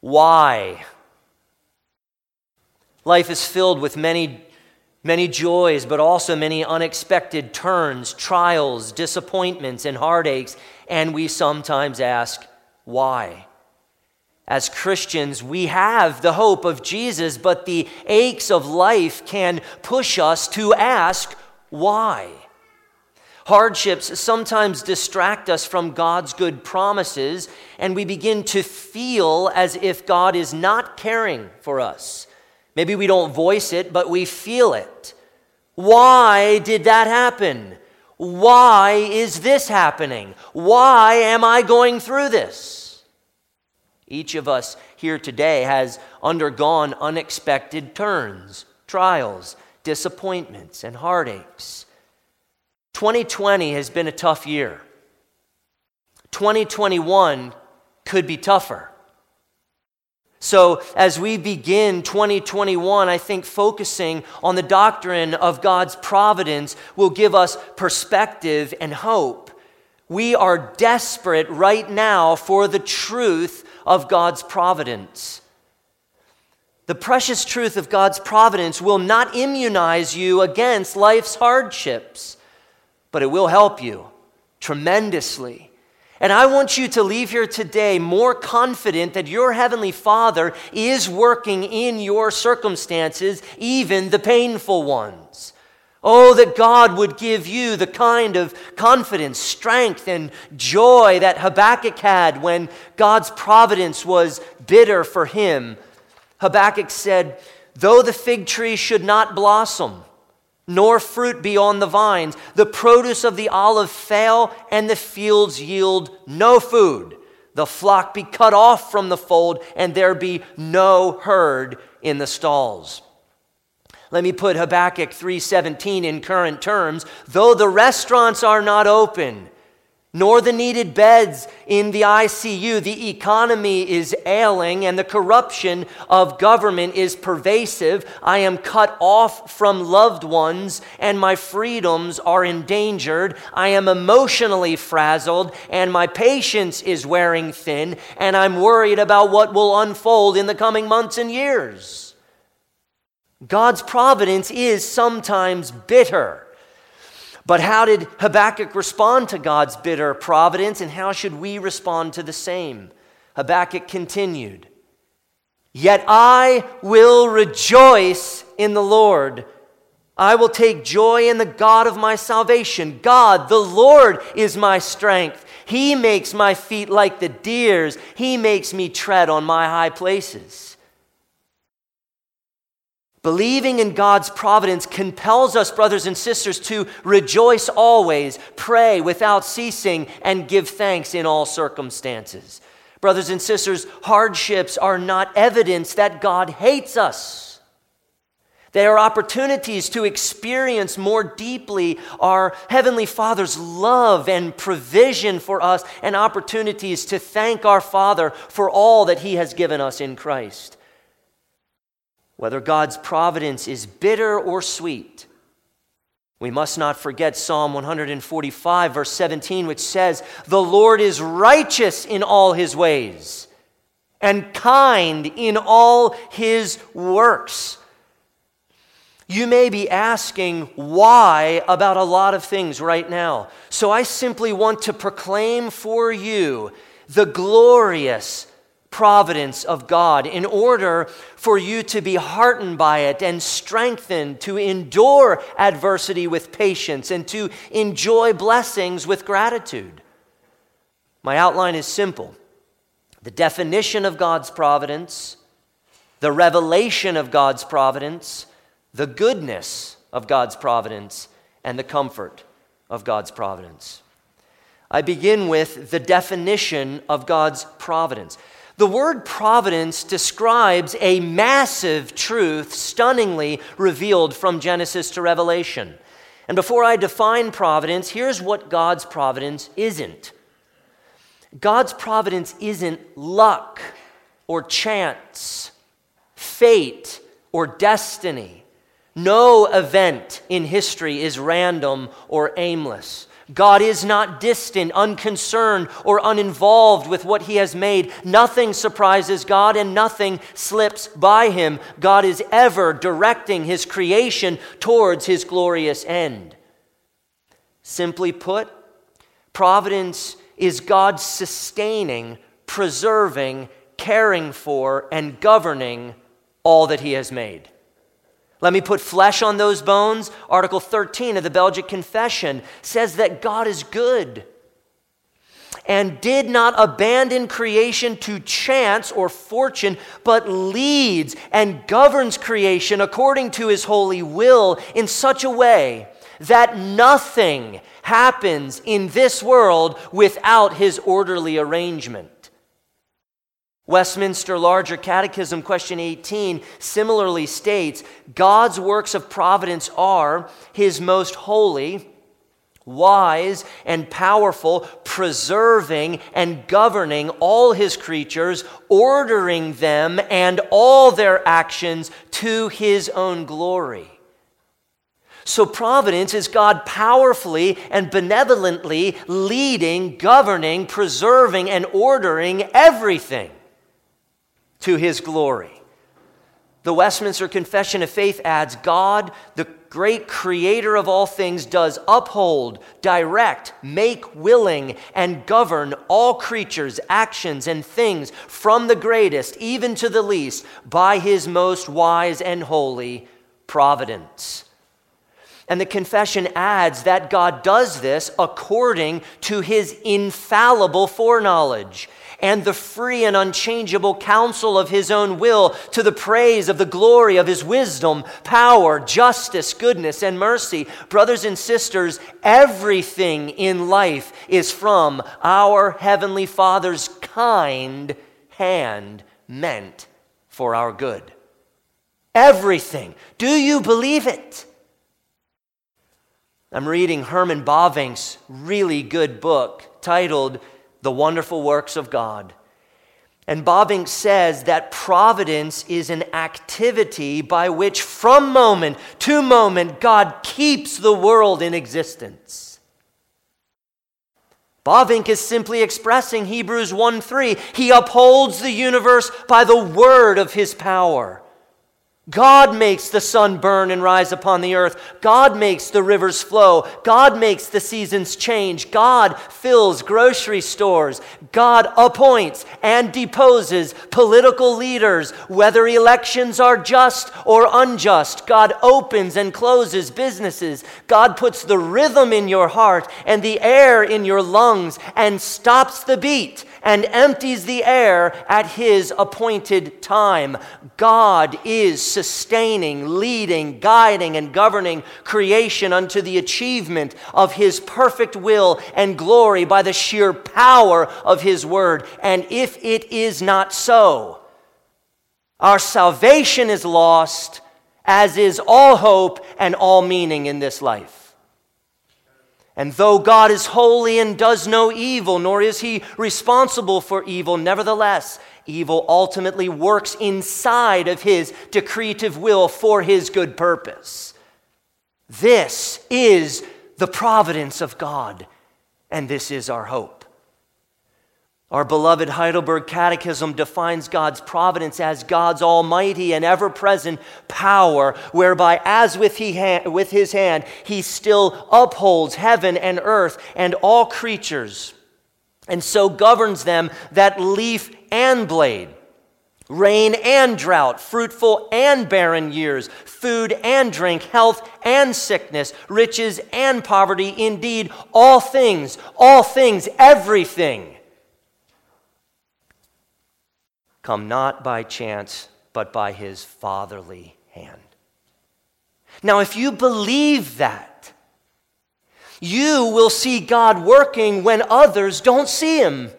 Why? Life is filled with many, many joys, but also many unexpected turns, trials, disappointments, and heartaches. And we sometimes ask, why? As Christians, we have the hope of Jesus, but the aches of life can push us to ask, why? Hardships sometimes distract us from God's good promises, and we begin to feel as if God is not caring for us. Maybe we don't voice it, but we feel it. Why did that happen? Why is this happening? Why am I going through this? Each of us here today has undergone unexpected turns, trials, disappointments, and heartaches. 2020 has been a tough year. 2021 could be tougher. So, as we begin 2021, I think focusing on the doctrine of God's providence will give us perspective and hope. We are desperate right now for the truth of God's providence. The precious truth of God's providence will not immunize you against life's hardships, but it will help you tremendously and I want you to leave here today more confident that your Heavenly Father is working in your circumstances, even the painful ones. Oh, that God would give you the kind of confidence, strength, and joy that Habakkuk had when God's providence was bitter for him. Habakkuk said, Though the fig tree should not blossom, nor fruit be on the vines. The produce of the olive fail, and the fields yield no food. The flock be cut off from the fold, and there be no herd in the stalls. Let me put Habakkuk 3:17 in current terms. Though the restaurants are not open, nor the needed beds in the ICU. The economy is ailing and the corruption of government is pervasive. I am cut off from loved ones and my freedoms are endangered. I am emotionally frazzled and my patience is wearing thin and I'm worried about what will unfold in the coming months and years. God's providence is sometimes bitter. But how did Habakkuk respond to God's bitter providence, and how should we respond to the same? Habakkuk continued, Yet I will rejoice in the Lord. I will take joy in the God of my salvation. God, the Lord, is my strength. He makes my feet like the deer's, He makes me tread on my high places. Believing in God's providence compels us, brothers and sisters, to rejoice always, pray without ceasing, and give thanks in all circumstances. Brothers and sisters, hardships are not evidence that God hates us. They are opportunities to experience more deeply our Heavenly Father's love and provision for us, and opportunities to thank our Father for all that He has given us in Christ whether God's providence is bitter or sweet. We must not forget Psalm 145, verse 17, which says, The Lord is righteous in all his ways and kind in all his works. You may be asking why about a lot of things right now. So I simply want to proclaim for you the glorious providence of God in order for you to be heartened by it and strengthened to endure adversity with patience and to enjoy blessings with gratitude. My outline is simple the definition of God's providence, the revelation of God's providence, the goodness of God's providence, and the comfort of God's providence. I begin with the definition of God's providence. The word providence describes a massive truth stunningly revealed from Genesis to Revelation. And before I define providence, here's what God's providence isn't God's providence isn't luck or chance, fate or destiny. No event in history is random or aimless. God is not distant, unconcerned, or uninvolved with what He has made. Nothing surprises God and nothing slips by Him. God is ever directing His creation towards His glorious end. Simply put, providence is God sustaining, preserving, caring for, and governing all that He has made. Let me put flesh on those bones. Article 13 of the Belgic Confession says that God is good and did not abandon creation to chance or fortune, but leads and governs creation according to his holy will in such a way that nothing happens in this world without his orderly arrangement. Westminster Larger Catechism, question 18, similarly states God's works of providence are his most holy, wise, and powerful, preserving and governing all his creatures, ordering them and all their actions to his own glory. So, providence is God powerfully and benevolently leading, governing, preserving, and ordering everything to his glory. The Westminster Confession of Faith adds God, the great creator of all things, does uphold, direct, make willing, and govern all creatures, actions, and things from the greatest even to the least by his most wise and holy providence. And the confession adds that God does this according to his infallible foreknowledge and the free and unchangeable counsel of his own will to the praise of the glory of his wisdom, power, justice, goodness, and mercy. Brothers and sisters, everything in life is from our Heavenly Father's kind hand meant for our good. Everything. Do you believe it? I'm reading Herman Bavinck's really good book titled the wonderful works of God. And Bavinck says that providence is an activity by which, from moment to moment, God keeps the world in existence. Bavinck is simply expressing Hebrews 1 3. He upholds the universe by the word of his power. God makes the sun burn and rise upon the earth. God makes the rivers flow. God makes the seasons change. God fills grocery stores. God appoints and deposes political leaders, whether elections are just or unjust. God opens and closes businesses. God puts the rhythm in your heart and the air in your lungs and stops the beat and empties the air at his appointed time. God is sustaining, leading, guiding, and governing creation unto the achievement of his perfect will and glory by the sheer power of his word. And if it is not so, our salvation is lost, as is all hope and all meaning in this life. And though God is holy and does no evil, nor is he responsible for evil, nevertheless, evil ultimately works inside of his decretive will for his good purpose. This is the providence of God, and this is our hope. Our beloved Heidelberg Catechism defines God's providence as God's almighty and ever present power, whereby, as with, he with his hand, he still upholds heaven and earth and all creatures, and so governs them that leaf and blade, rain and drought, fruitful and barren years, food and drink, health and sickness, riches and poverty, indeed, all things, all things, everything come not by chance, but by his fatherly hand. Now, if you believe that, you will see God working when others don't see him.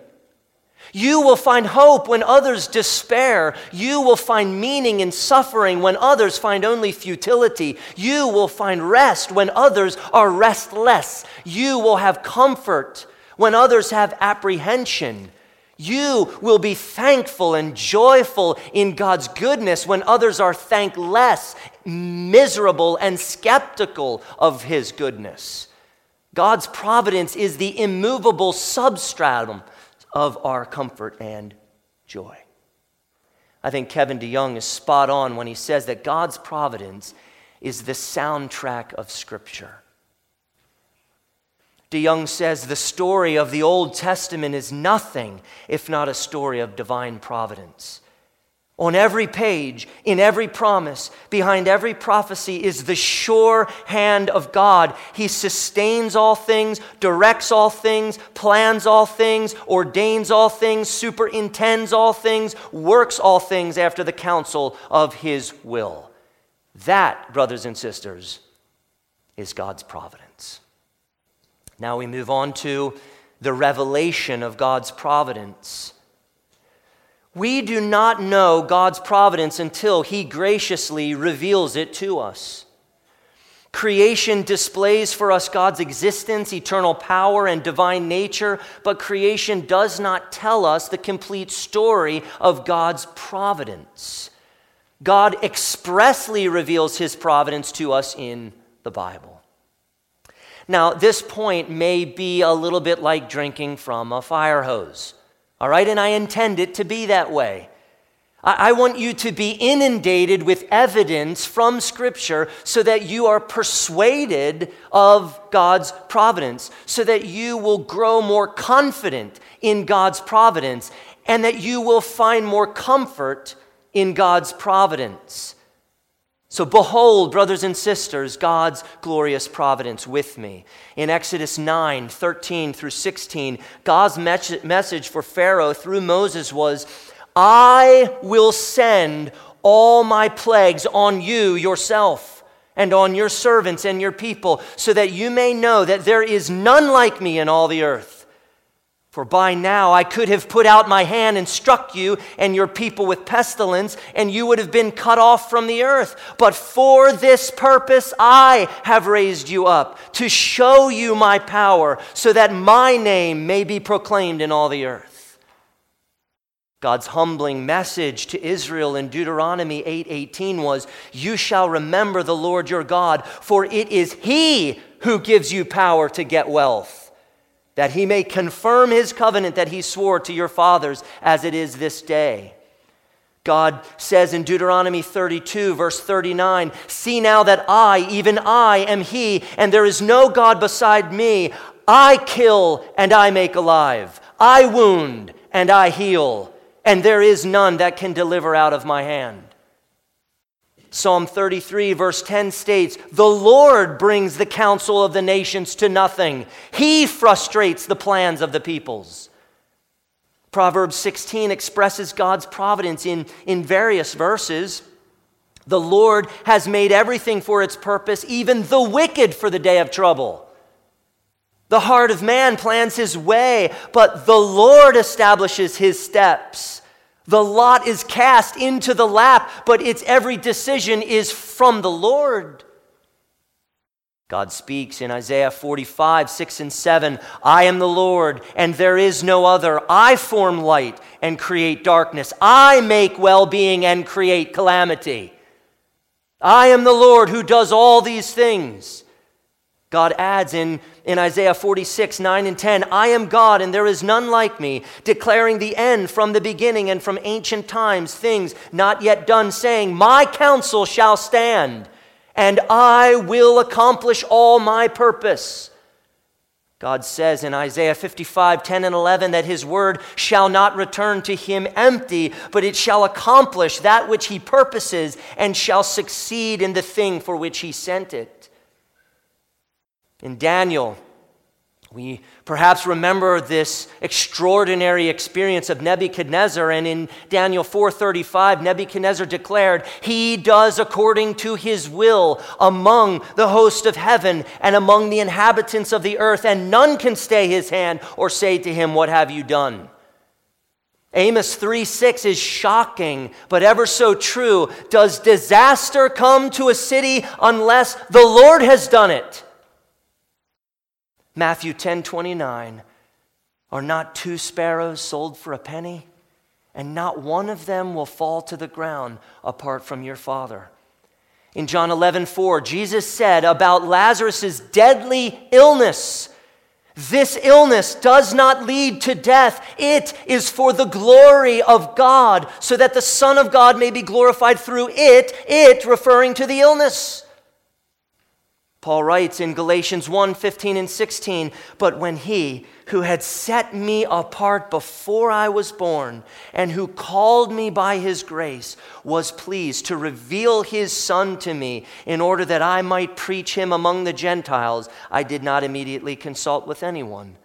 You will find hope when others despair. You will find meaning in suffering when others find only futility. You will find rest when others are restless. You will have comfort when others have apprehension. You will be thankful and joyful in God's goodness when others are thankless, miserable, and skeptical of His goodness. God's providence is the immovable substratum of our comfort and joy. I think Kevin DeYoung is spot on when he says that God's providence is the soundtrack of Scripture. DeYoung says the story of the Old Testament is nothing if not a story of divine providence. On every page, in every promise, behind every prophecy is the sure hand of God. He sustains all things, directs all things, plans all things, ordains all things, superintends all things, works all things after the counsel of His will. That, brothers and sisters, is God's providence. Now we move on to the revelation of God's providence. We do not know God's providence until He graciously reveals it to us. Creation displays for us God's existence, eternal power, and divine nature, but creation does not tell us the complete story of God's providence. God expressly reveals His providence to us in the Bible. Now, this point may be a little bit like drinking from a fire hose. All right, and I intend it to be that way. I want you to be inundated with evidence from Scripture so that you are persuaded of God's providence, so that you will grow more confident in God's providence, and that you will find more comfort in God's providence. So, behold, brothers and sisters, God's glorious providence with me. In Exodus 9 13 through 16, God's message for Pharaoh through Moses was I will send all my plagues on you yourself and on your servants and your people, so that you may know that there is none like me in all the earth. For by now I could have put out my hand and struck you and your people with pestilence, and you would have been cut off from the earth. But for this purpose I have raised you up, to show you my power, so that my name may be proclaimed in all the earth. God's humbling message to Israel in Deuteronomy 8:18 was, "You shall remember the Lord your God, for it is he who gives you power to get wealth." That he may confirm his covenant that he swore to your fathers as it is this day. God says in Deuteronomy 32, verse 39, See now that I, even I, am He, and there is no God beside me. I kill and I make alive. I wound and I heal, and there is none that can deliver out of my hand. Psalm 33, verse 10 states, The Lord brings the counsel of the nations to nothing, He frustrates the plans of the peoples. Proverbs 16 expresses God's providence in, in various verses. The Lord has made everything for its purpose, even the wicked for the day of trouble. The heart of man plans his way, but the Lord establishes his steps. The lot is cast into the lap, but its every decision is from the Lord. God speaks in Isaiah 45, 6 and 7 I am the Lord, and there is no other. I form light and create darkness. I make well being and create calamity. I am the Lord who does all these things. God adds in, in Isaiah 46, 9 and 10, I am God and there is none like me, declaring the end from the beginning and from ancient times, things not yet done, saying, My counsel shall stand, and I will accomplish all my purpose. God says in Isaiah 55, 10 and 11 that his word shall not return to him empty, but it shall accomplish that which he purposes and shall succeed in the thing for which he sent it. In Daniel, we perhaps remember this extraordinary experience of Nebuchadnezzar and in Daniel 4:35 Nebuchadnezzar declared, "He does according to his will among the host of heaven and among the inhabitants of the earth, and none can stay his hand or say to him, what have you done?" Amos 3:6 is shocking, but ever so true. Does disaster come to a city unless the Lord has done it? Matthew 10 29. Are not two sparrows sold for a penny? And not one of them will fall to the ground apart from your Father. In John 11, 4, Jesus said about Lazarus' deadly illness, this illness does not lead to death. It is for the glory of God, so that the Son of God may be glorified through it, it referring to the illness. Paul writes in Galatians 1 15 and 16, but when he, who had set me apart before I was born, and who called me by his grace, was pleased to reveal his Son to me in order that I might preach him among the Gentiles, I did not immediately consult with anyone.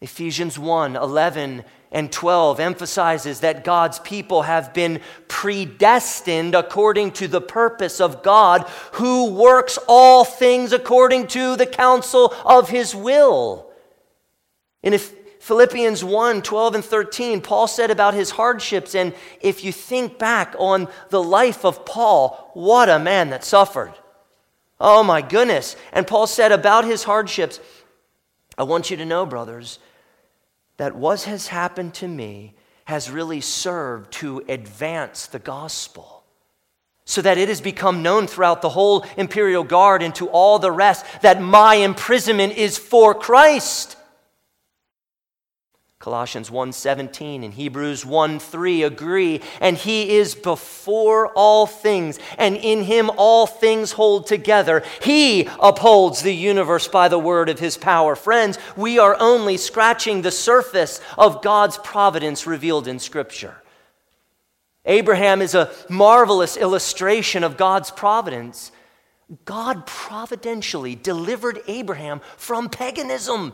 Ephesians 1 11 and 12 emphasizes that God's people have been predestined according to the purpose of God, who works all things according to the counsel of his will. In Philippians 1 12 and 13, Paul said about his hardships, and if you think back on the life of Paul, what a man that suffered. Oh my goodness. And Paul said about his hardships, I want you to know, brothers, that what has happened to me has really served to advance the gospel so that it has become known throughout the whole imperial guard and to all the rest that my imprisonment is for Christ. Colossians 1:17 and Hebrews 1:3 agree and he is before all things and in him all things hold together. He upholds the universe by the word of his power. Friends, we are only scratching the surface of God's providence revealed in scripture. Abraham is a marvelous illustration of God's providence. God providentially delivered Abraham from paganism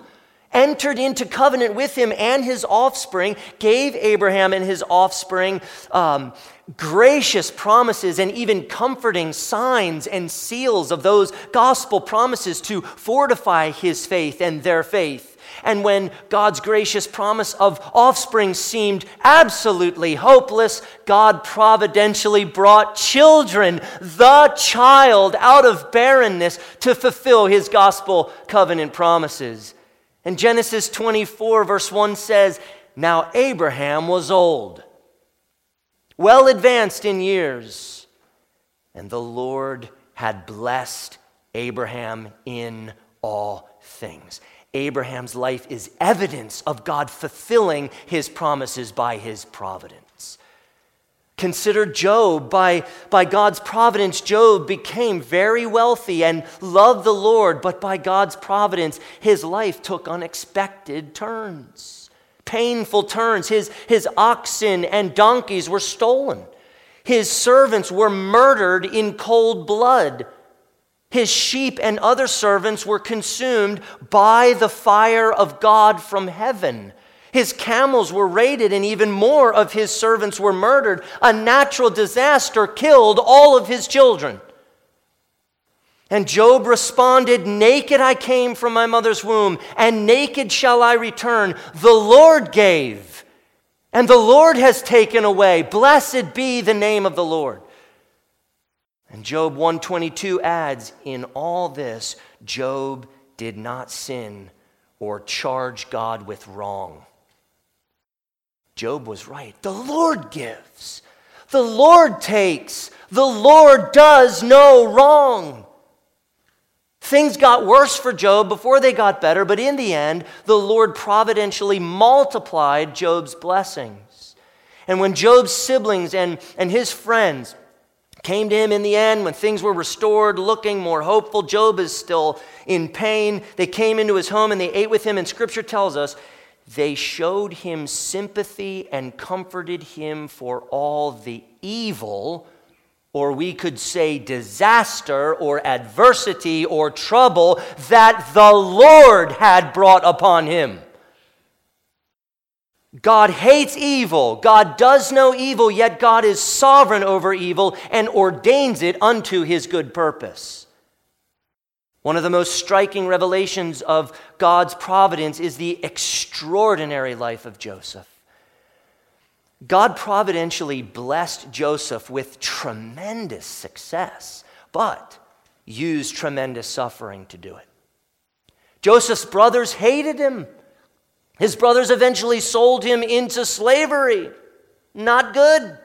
entered into covenant with him and his offspring, gave Abraham and his offspring um, gracious promises and even comforting signs and seals of those gospel promises to fortify his faith and their faith. And when God's gracious promise of offspring seemed absolutely hopeless, God providentially brought children, the child, out of barrenness to fulfill his gospel covenant promises. And Genesis 24, verse 1 says, Now Abraham was old, well advanced in years, and the Lord had blessed Abraham in all things. Abraham's life is evidence of God fulfilling his promises by his providence. Consider Job. By, by God's providence, Job became very wealthy and loved the Lord, but by God's providence, his life took unexpected turns, painful turns. His, his oxen and donkeys were stolen, his servants were murdered in cold blood. His sheep and other servants were consumed by the fire of God from heaven. His camels were raided, and even more of his servants were murdered. A natural disaster killed all of his children. And Job responded, Naked I came from my mother's womb, and naked shall I return. The Lord gave, and the Lord has taken away. Blessed be the name of the Lord. And Job 122 adds, In all this, Job did not sin or charge God with wrong. Job was right. The Lord gives, the Lord takes, the Lord does no wrong. Things got worse for Job before they got better, but in the end, the Lord providentially multiplied Job's blessings. And when Job's siblings and, and his friends came to him in the end, when things were restored, looking more hopeful, Job is still in pain. They came into his home and they ate with him, and scripture tells us they showed him sympathy and comforted him for all the evil, or we could say disaster or adversity or trouble that the Lord had brought upon him. God hates evil. God does no evil, yet God is sovereign over evil and ordains it unto his good purpose. One of the most striking revelations of God's providence is the extraordinary life of Joseph. God providentially blessed Joseph with tremendous success, but used tremendous suffering to do it. Joseph's brothers hated him. His brothers eventually sold him into slavery. Not good.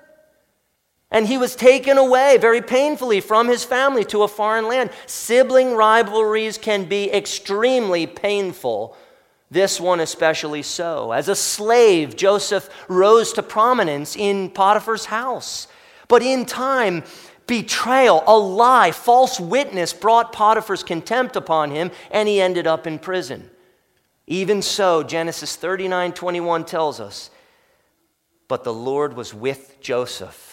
And he was taken away very painfully from his family to a foreign land. Sibling rivalries can be extremely painful. This one especially so. As a slave, Joseph rose to prominence in Potiphar's house. But in time, betrayal, a lie, false witness brought Potiphar's contempt upon him, and he ended up in prison. Even so, Genesis 39 21 tells us, But the Lord was with Joseph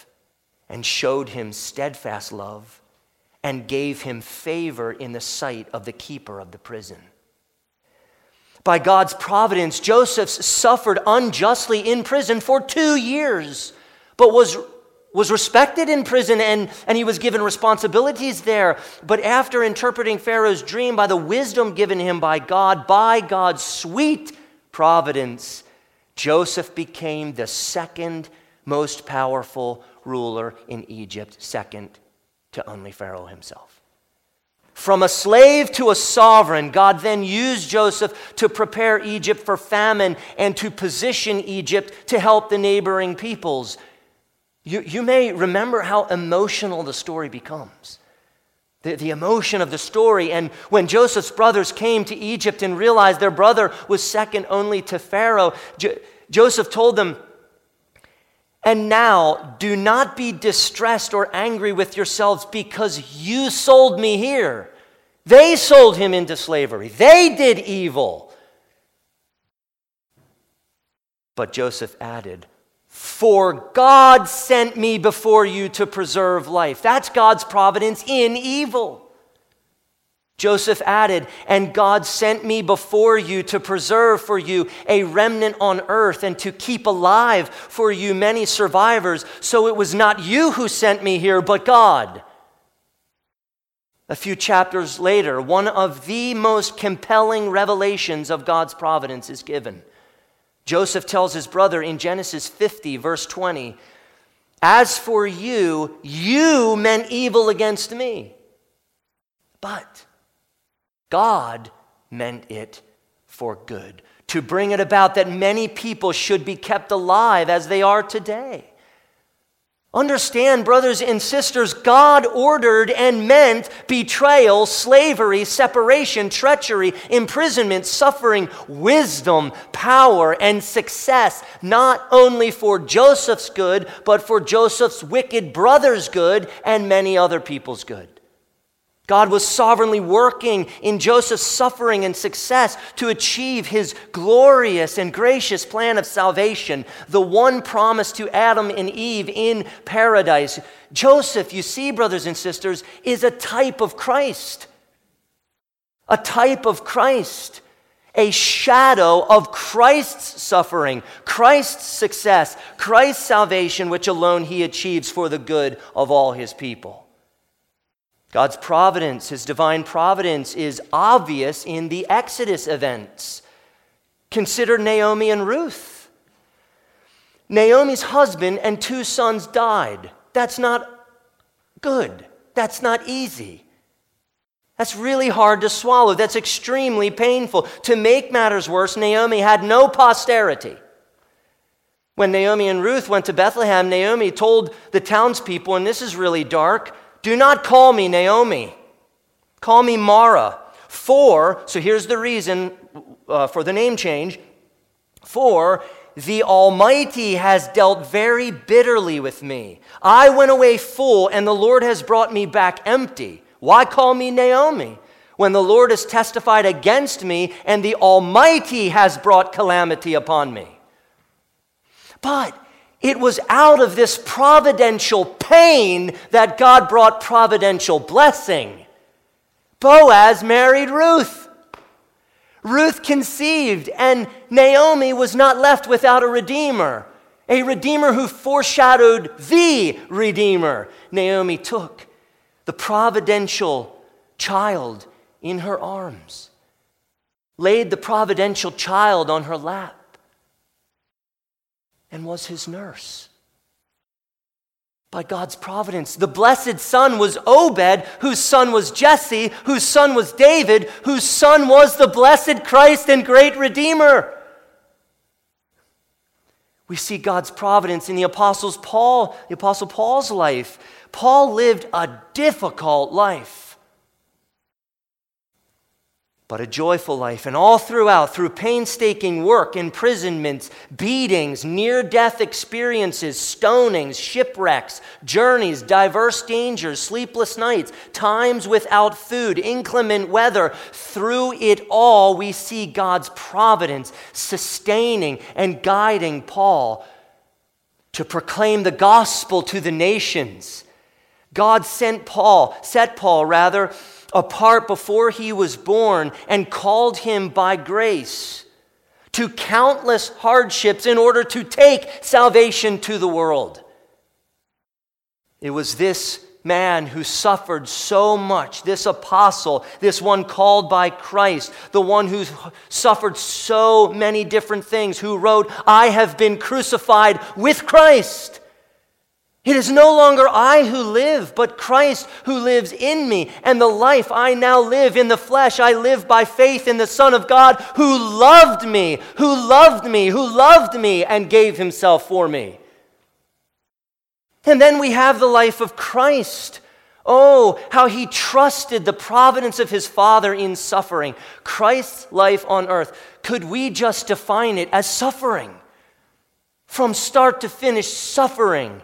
and showed him steadfast love and gave him favor in the sight of the keeper of the prison. By God's providence, Joseph suffered unjustly in prison for two years, but was, was respected in prison and, and he was given responsibilities there. But after interpreting Pharaoh's dream by the wisdom given him by God, by God's sweet providence, Joseph became the second most powerful ruler in Egypt, second to only Pharaoh himself. From a slave to a sovereign, God then used Joseph to prepare Egypt for famine and to position Egypt to help the neighboring peoples. You, you may remember how emotional the story becomes. The, the emotion of the story. And when Joseph's brothers came to Egypt and realized their brother was second only to Pharaoh, jo- Joseph told them, and now, do not be distressed or angry with yourselves because you sold me here. They sold him into slavery, they did evil. But Joseph added, For God sent me before you to preserve life. That's God's providence in evil. Joseph added, And God sent me before you to preserve for you a remnant on earth and to keep alive for you many survivors. So it was not you who sent me here, but God. A few chapters later, one of the most compelling revelations of God's providence is given. Joseph tells his brother in Genesis 50, verse 20, As for you, you meant evil against me. But God meant it for good, to bring it about that many people should be kept alive as they are today. Understand, brothers and sisters, God ordered and meant betrayal, slavery, separation, treachery, imprisonment, suffering, wisdom, power, and success, not only for Joseph's good, but for Joseph's wicked brother's good and many other people's good. God was sovereignly working in Joseph's suffering and success to achieve his glorious and gracious plan of salvation, the one promised to Adam and Eve in paradise. Joseph, you see, brothers and sisters, is a type of Christ. A type of Christ. A shadow of Christ's suffering, Christ's success, Christ's salvation, which alone he achieves for the good of all his people. God's providence, his divine providence, is obvious in the Exodus events. Consider Naomi and Ruth. Naomi's husband and two sons died. That's not good. That's not easy. That's really hard to swallow. That's extremely painful. To make matters worse, Naomi had no posterity. When Naomi and Ruth went to Bethlehem, Naomi told the townspeople, and this is really dark, do not call me Naomi. Call me Mara. For, so here's the reason uh, for the name change. For the Almighty has dealt very bitterly with me. I went away full, and the Lord has brought me back empty. Why call me Naomi? When the Lord has testified against me, and the Almighty has brought calamity upon me. But it was out of this providential pain that God brought providential blessing. Boaz married Ruth. Ruth conceived, and Naomi was not left without a redeemer, a redeemer who foreshadowed the redeemer. Naomi took the providential child in her arms, laid the providential child on her lap and was his nurse. By God's providence, the blessed son was Obed, whose son was Jesse, whose son was David, whose son was the blessed Christ and great Redeemer. We see God's providence in the apostles Paul, the apostle Paul's life. Paul lived a difficult life but a joyful life. And all throughout, through painstaking work, imprisonments, beatings, near death experiences, stonings, shipwrecks, journeys, diverse dangers, sleepless nights, times without food, inclement weather, through it all, we see God's providence sustaining and guiding Paul to proclaim the gospel to the nations. God sent Paul, set Paul rather, apart before he was born and called him by grace to countless hardships in order to take salvation to the world. It was this man who suffered so much, this apostle, this one called by Christ, the one who suffered so many different things, who wrote, I have been crucified with Christ. It is no longer I who live, but Christ who lives in me. And the life I now live in the flesh, I live by faith in the Son of God who loved me, who loved me, who loved me, and gave himself for me. And then we have the life of Christ. Oh, how he trusted the providence of his Father in suffering. Christ's life on earth. Could we just define it as suffering? From start to finish, suffering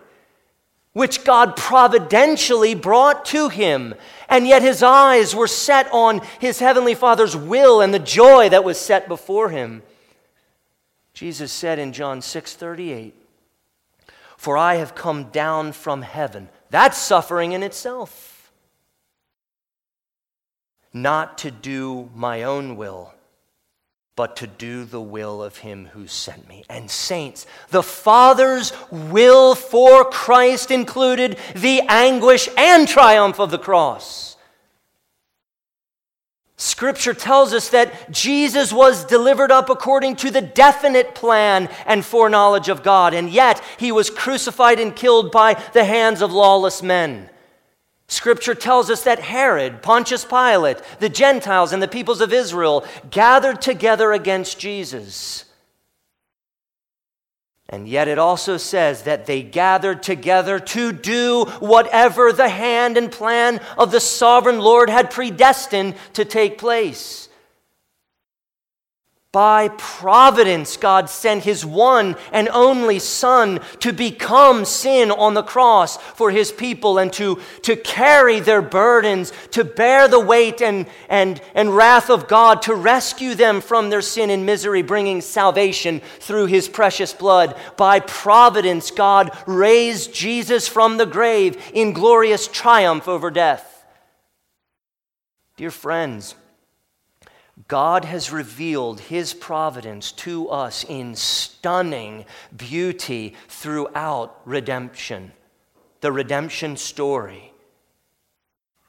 which God providentially brought to him. And yet his eyes were set on his heavenly Father's will and the joy that was set before him. Jesus said in John 6 38, For I have come down from heaven. That's suffering in itself. Not to do my own will but to do the will of him who sent me. And, saints, the Father's will for Christ included the anguish and triumph of the cross. Scripture tells us that Jesus was delivered up according to the definite plan and foreknowledge of God, and yet he was crucified and killed by the hands of lawless men. Scripture tells us that Herod, Pontius Pilate, the Gentiles, and the peoples of Israel gathered together against Jesus. And yet it also says that they gathered together to do whatever the hand and plan of the sovereign Lord had predestined to take place. By providence, God sent his one and only Son to become sin on the cross for his people and to, to carry their burdens, to bear the weight and, and, and wrath of God, to rescue them from their sin and misery, bringing salvation through his precious blood. By providence, God raised Jesus from the grave in glorious triumph over death. Dear friends, God has revealed his providence to us in stunning beauty throughout redemption, the redemption story.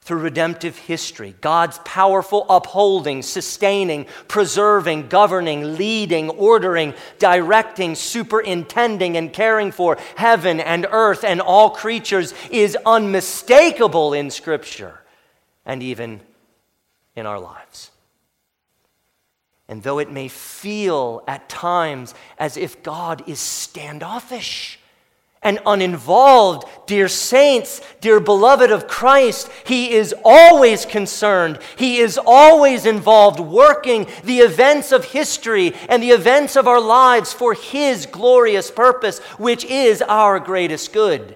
Through redemptive history, God's powerful upholding, sustaining, preserving, governing, leading, ordering, directing, superintending, and caring for heaven and earth and all creatures is unmistakable in Scripture and even in our lives. And though it may feel at times as if God is standoffish and uninvolved, dear saints, dear beloved of Christ, He is always concerned. He is always involved, working the events of history and the events of our lives for His glorious purpose, which is our greatest good.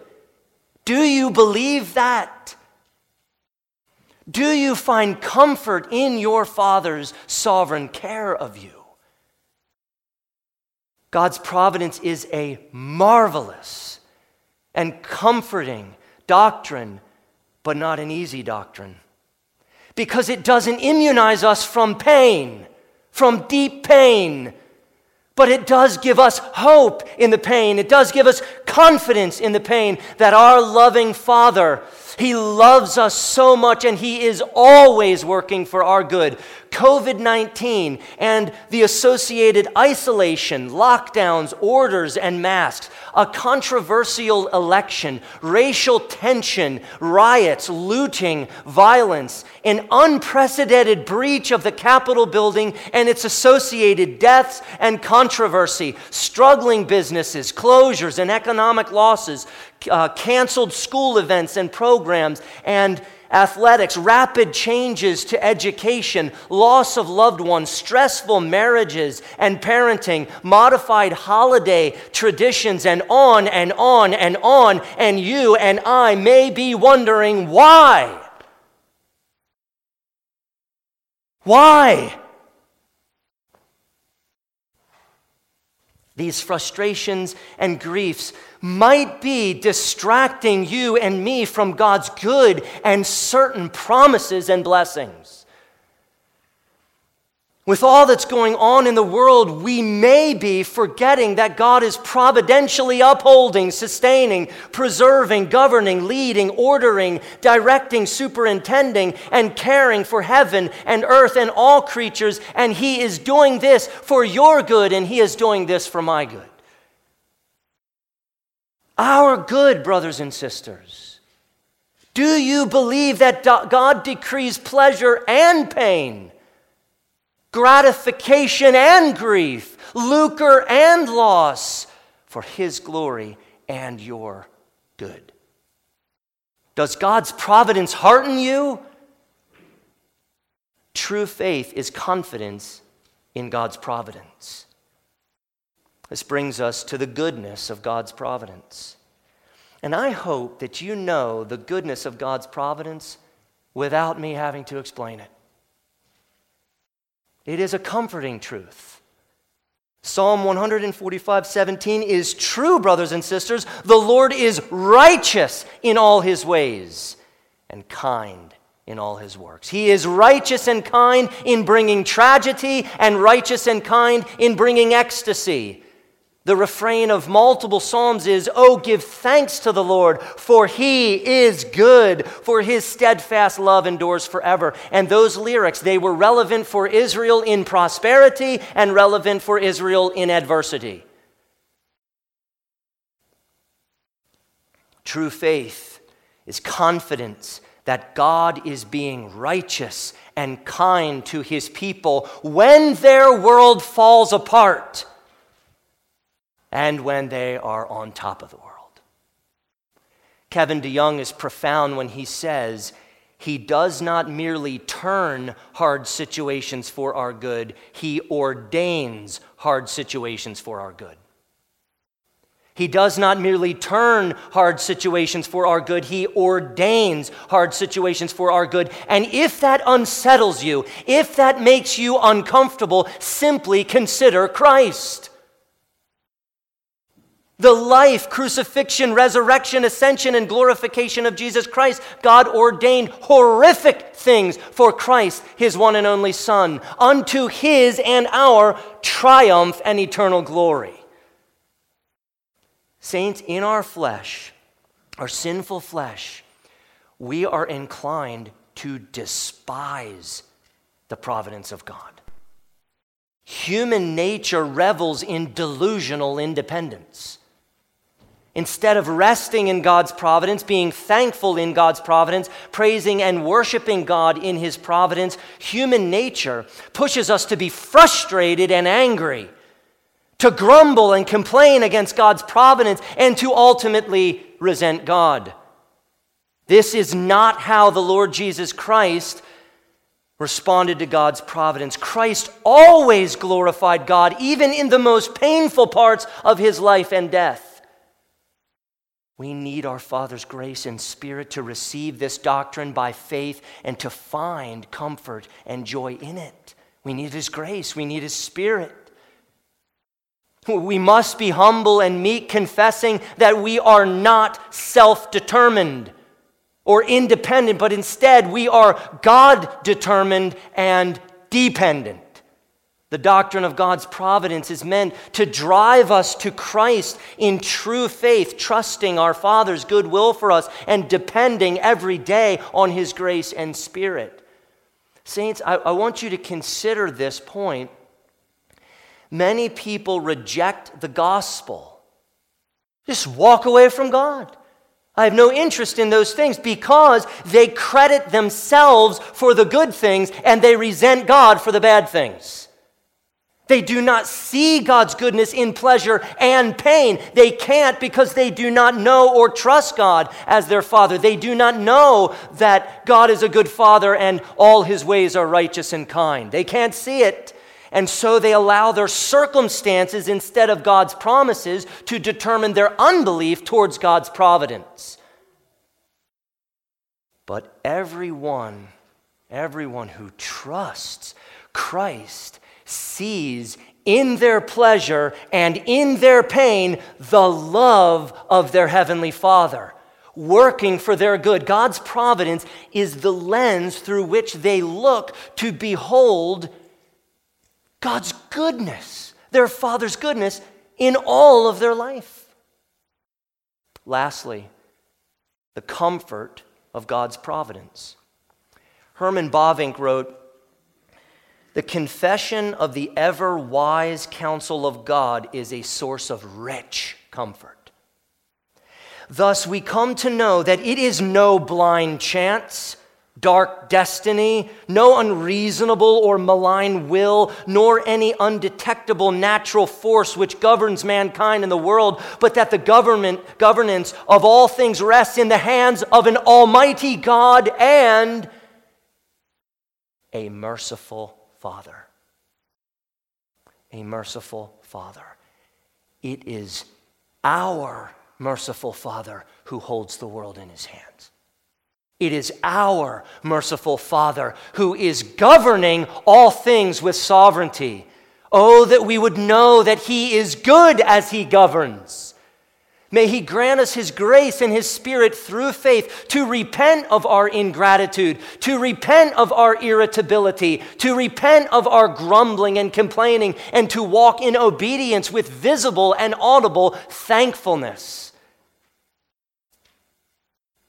Do you believe that? Do you find comfort in your Father's sovereign care of you? God's providence is a marvelous and comforting doctrine, but not an easy doctrine. Because it doesn't immunize us from pain, from deep pain, but it does give us hope in the pain. It does give us confidence in the pain that our loving Father he loves us so much and He is always working for our good. COVID 19 and the associated isolation, lockdowns, orders, and masks, a controversial election, racial tension, riots, looting, violence, an unprecedented breach of the Capitol building and its associated deaths and controversy, struggling businesses, closures, and economic losses, uh, canceled school events and programs, and athletics, rapid changes to education, loss of loved ones, stressful marriages and parenting, modified holiday traditions, and on and on and on. And you and I may be wondering why. Why? These frustrations and griefs might be distracting you and me from God's good and certain promises and blessings. With all that's going on in the world, we may be forgetting that God is providentially upholding, sustaining, preserving, governing, leading, ordering, directing, superintending, and caring for heaven and earth and all creatures. And He is doing this for your good, and He is doing this for my good. Our good, brothers and sisters. Do you believe that God decrees pleasure and pain? Gratification and grief, lucre and loss for His glory and your good. Does God's providence hearten you? True faith is confidence in God's providence. This brings us to the goodness of God's providence. And I hope that you know the goodness of God's providence without me having to explain it. It is a comforting truth. Psalm 145 17 is true, brothers and sisters. The Lord is righteous in all his ways and kind in all his works. He is righteous and kind in bringing tragedy and righteous and kind in bringing ecstasy. The refrain of multiple Psalms is, Oh, give thanks to the Lord, for he is good, for his steadfast love endures forever. And those lyrics, they were relevant for Israel in prosperity and relevant for Israel in adversity. True faith is confidence that God is being righteous and kind to his people when their world falls apart and when they are on top of the world. Kevin DeYoung is profound when he says, He does not merely turn hard situations for our good, He ordains hard situations for our good. He does not merely turn hard situations for our good, He ordains hard situations for our good. And if that unsettles you, if that makes you uncomfortable, simply consider Christ. The life, crucifixion, resurrection, ascension, and glorification of Jesus Christ, God ordained horrific things for Christ, his one and only Son, unto his and our triumph and eternal glory. Saints, in our flesh, our sinful flesh, we are inclined to despise the providence of God. Human nature revels in delusional independence. Instead of resting in God's providence, being thankful in God's providence, praising and worshiping God in His providence, human nature pushes us to be frustrated and angry, to grumble and complain against God's providence, and to ultimately resent God. This is not how the Lord Jesus Christ responded to God's providence. Christ always glorified God, even in the most painful parts of his life and death. We need our Father's grace and Spirit to receive this doctrine by faith and to find comfort and joy in it. We need His grace, we need His Spirit. We must be humble and meek, confessing that we are not self determined or independent, but instead we are God determined and dependent. The doctrine of God's providence is meant to drive us to Christ in true faith, trusting our Father's goodwill for us and depending every day on His grace and Spirit. Saints, I, I want you to consider this point. Many people reject the gospel, just walk away from God. I have no interest in those things because they credit themselves for the good things and they resent God for the bad things. They do not see God's goodness in pleasure and pain. They can't because they do not know or trust God as their Father. They do not know that God is a good Father and all his ways are righteous and kind. They can't see it. And so they allow their circumstances instead of God's promises to determine their unbelief towards God's providence. But everyone, everyone who trusts Christ sees in their pleasure and in their pain the love of their heavenly Father working for their good. God's providence is the lens through which they look to behold God's goodness, their Father's goodness in all of their life. Lastly, the comfort of God's providence. Herman Bavinck wrote, the confession of the ever wise counsel of God is a source of rich comfort. Thus, we come to know that it is no blind chance dark destiny, no unreasonable or malign will, nor any undetectable natural force which governs mankind in the world, but that the government governance of all things rests in the hands of an almighty God and a merciful Father. A merciful Father. It is our merciful Father who holds the world in his hands. It is our merciful Father who is governing all things with sovereignty. Oh, that we would know that He is good as He governs. May He grant us His grace and His Spirit through faith to repent of our ingratitude, to repent of our irritability, to repent of our grumbling and complaining, and to walk in obedience with visible and audible thankfulness.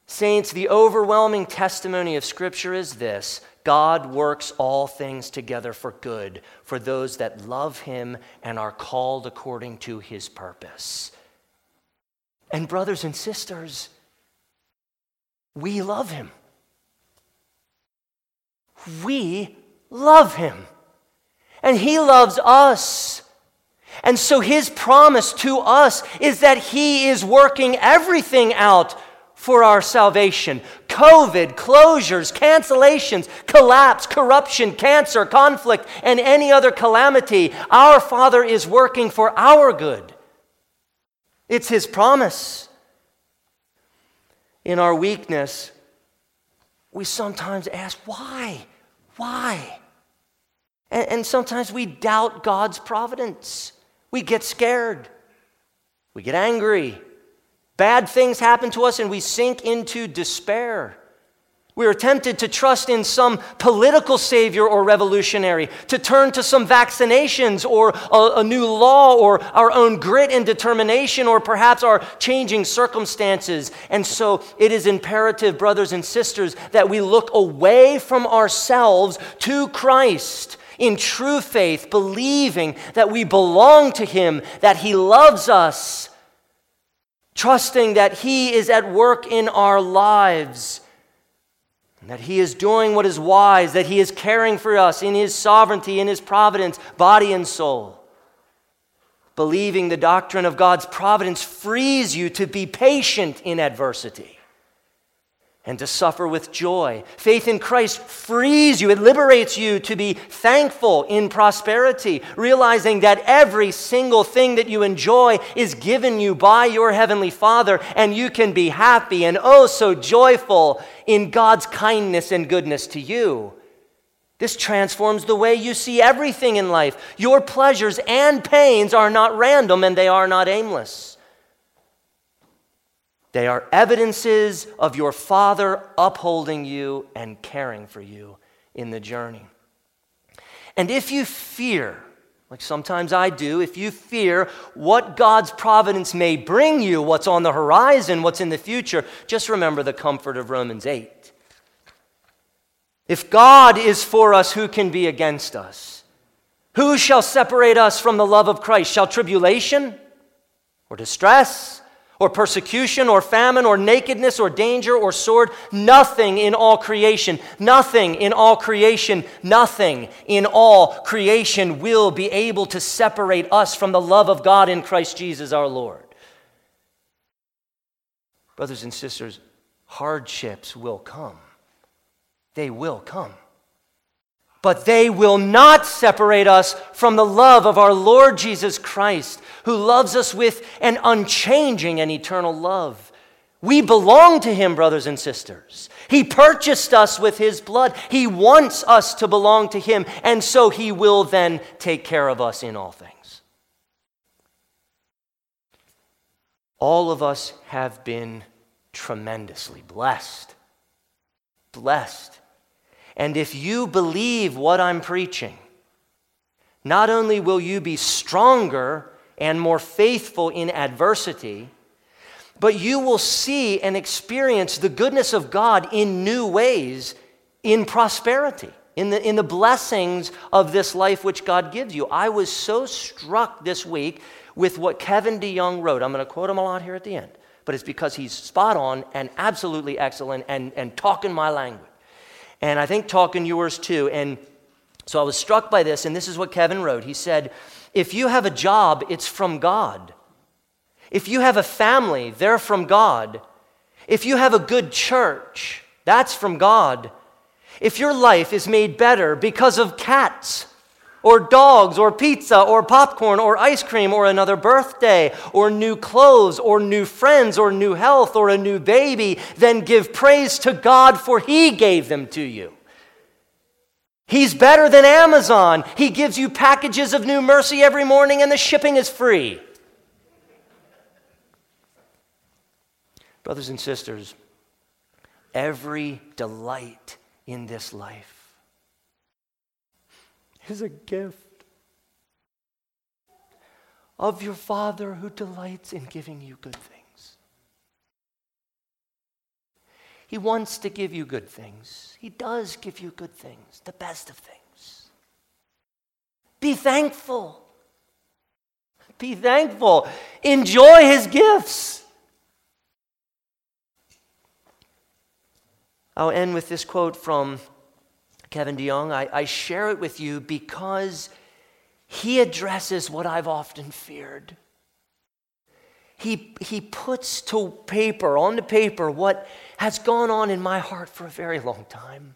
Saints, the overwhelming testimony of Scripture is this God works all things together for good for those that love Him and are called according to His purpose. And, brothers and sisters, we love Him. We love Him. And He loves us. And so His promise to us is that He is working everything out for our salvation. COVID, closures, cancellations, collapse, corruption, cancer, conflict, and any other calamity, our Father is working for our good. It's His promise. In our weakness, we sometimes ask, why? Why? And, and sometimes we doubt God's providence. We get scared. We get angry. Bad things happen to us and we sink into despair. We are tempted to trust in some political savior or revolutionary, to turn to some vaccinations or a, a, new law or our own grit and determination or perhaps our changing circumstances. And so it is imperative, brothers and sisters, that we look away from ourselves to Christ in true faith, believing that we belong to Him, that He loves us trusting that He is at work in our lives, that He is doing what is wise, that He is caring for us in His sovereignty, in His providence, body and soul. Believing the doctrine of God's providence frees you to be patient in adversity and to suffer with joy. Faith in Christ frees you, it liberates you to be thankful in prosperity, realizing that every single thing that you enjoy is given you by your Heavenly Father, and you can be happy and oh so joyful in God's kindness and goodness to you. This transforms the way you see everything in life. Your pleasures and pains are not random and they are not aimless. They are evidences of your Father upholding you and caring for you in the journey. And if you fear, like sometimes I do, if you fear what God's providence may bring you, what's on the horizon, what's in the future, just remember the comfort of Romans 8. If God is for us, who can be against us? Who shall separate us from the love of Christ? Shall tribulation or distress or persecution or famine or nakedness or danger or sword? Nothing in all creation, nothing in all creation, nothing in all creation will be able to separate us from the love of God in Christ Jesus our Lord. Brothers and sisters, hardships will come they will come. But they will not separate us from the love of our Lord Jesus Christ, who loves us with an unchanging and eternal love. We belong to Him, brothers and sisters. He purchased us with His blood. He wants us to belong to Him, and so He will then take care of us in all things. All of us have been tremendously blessed. Blessed and if you believe what I'm preaching, not only will you be stronger and more faithful in adversity, but you will see and experience the goodness of God in new ways in prosperity, in the, in the blessings of this life which God gives you. I was so struck this week with what Kevin DeYoung wrote. I'm going to quote him a lot here at the end, but it's because he's spot on and absolutely excellent and, and talking my language and I think talking yours too. And so I was struck by this, and this is what Kevin wrote. He said, If you have a job, it's from God. If you have a family, they're from God. If you have a good church, that's from God. If your life is made better because of cats, or dogs, or pizza, or popcorn, or ice cream, or another birthday, or new clothes, or new friends, or new health, or a new baby, then give praise to God for He gave them to you. He's better than Amazon. He gives you packages of new mercy every morning, and the shipping is free. Brothers and sisters, every delight in this life is a gift of your Father who delights in giving you good things. He wants to give you good things. He does give you good things, the best of things. Be thankful. Be thankful. Enjoy His gifts. I'll end with this quote from Kevin DeYoung. I, I share it with you because he addresses what I've often feared. He, he puts to paper, onto paper, what has gone on in my heart for a very long time.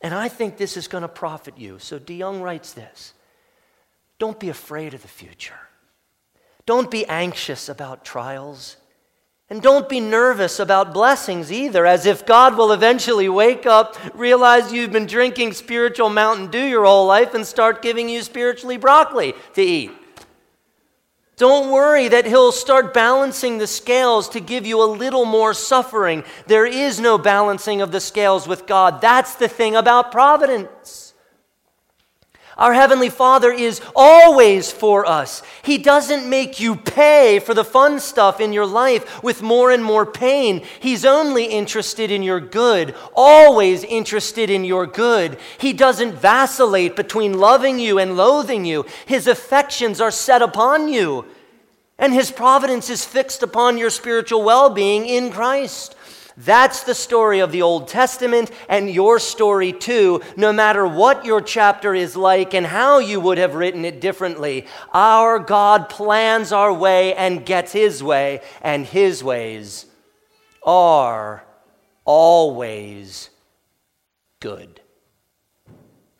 And I think this is going to profit you. So DeYoung writes this Don't be afraid of the future. Don't be anxious about trials. And don't be nervous about blessings either, as if God will eventually wake up, realize you've been drinking spiritual Mountain Dew your whole life, and start giving you spiritually broccoli to eat. Don't worry that He'll start balancing the scales to give you a little more suffering. There is no balancing of the scales with God. That's the thing about providence. Our Heavenly Father is always for us. He doesn't make you pay for the fun stuff in your life with more and more pain. He's only interested in your good, always interested in your good. He doesn't vacillate between loving you and loathing you. His affections are set upon you, and His providence is fixed upon your spiritual well being in Christ. That's the story of the Old Testament and your story too, no matter what your chapter is like and how you would have written it differently. Our God plans our way and gets his way, and his ways are always good.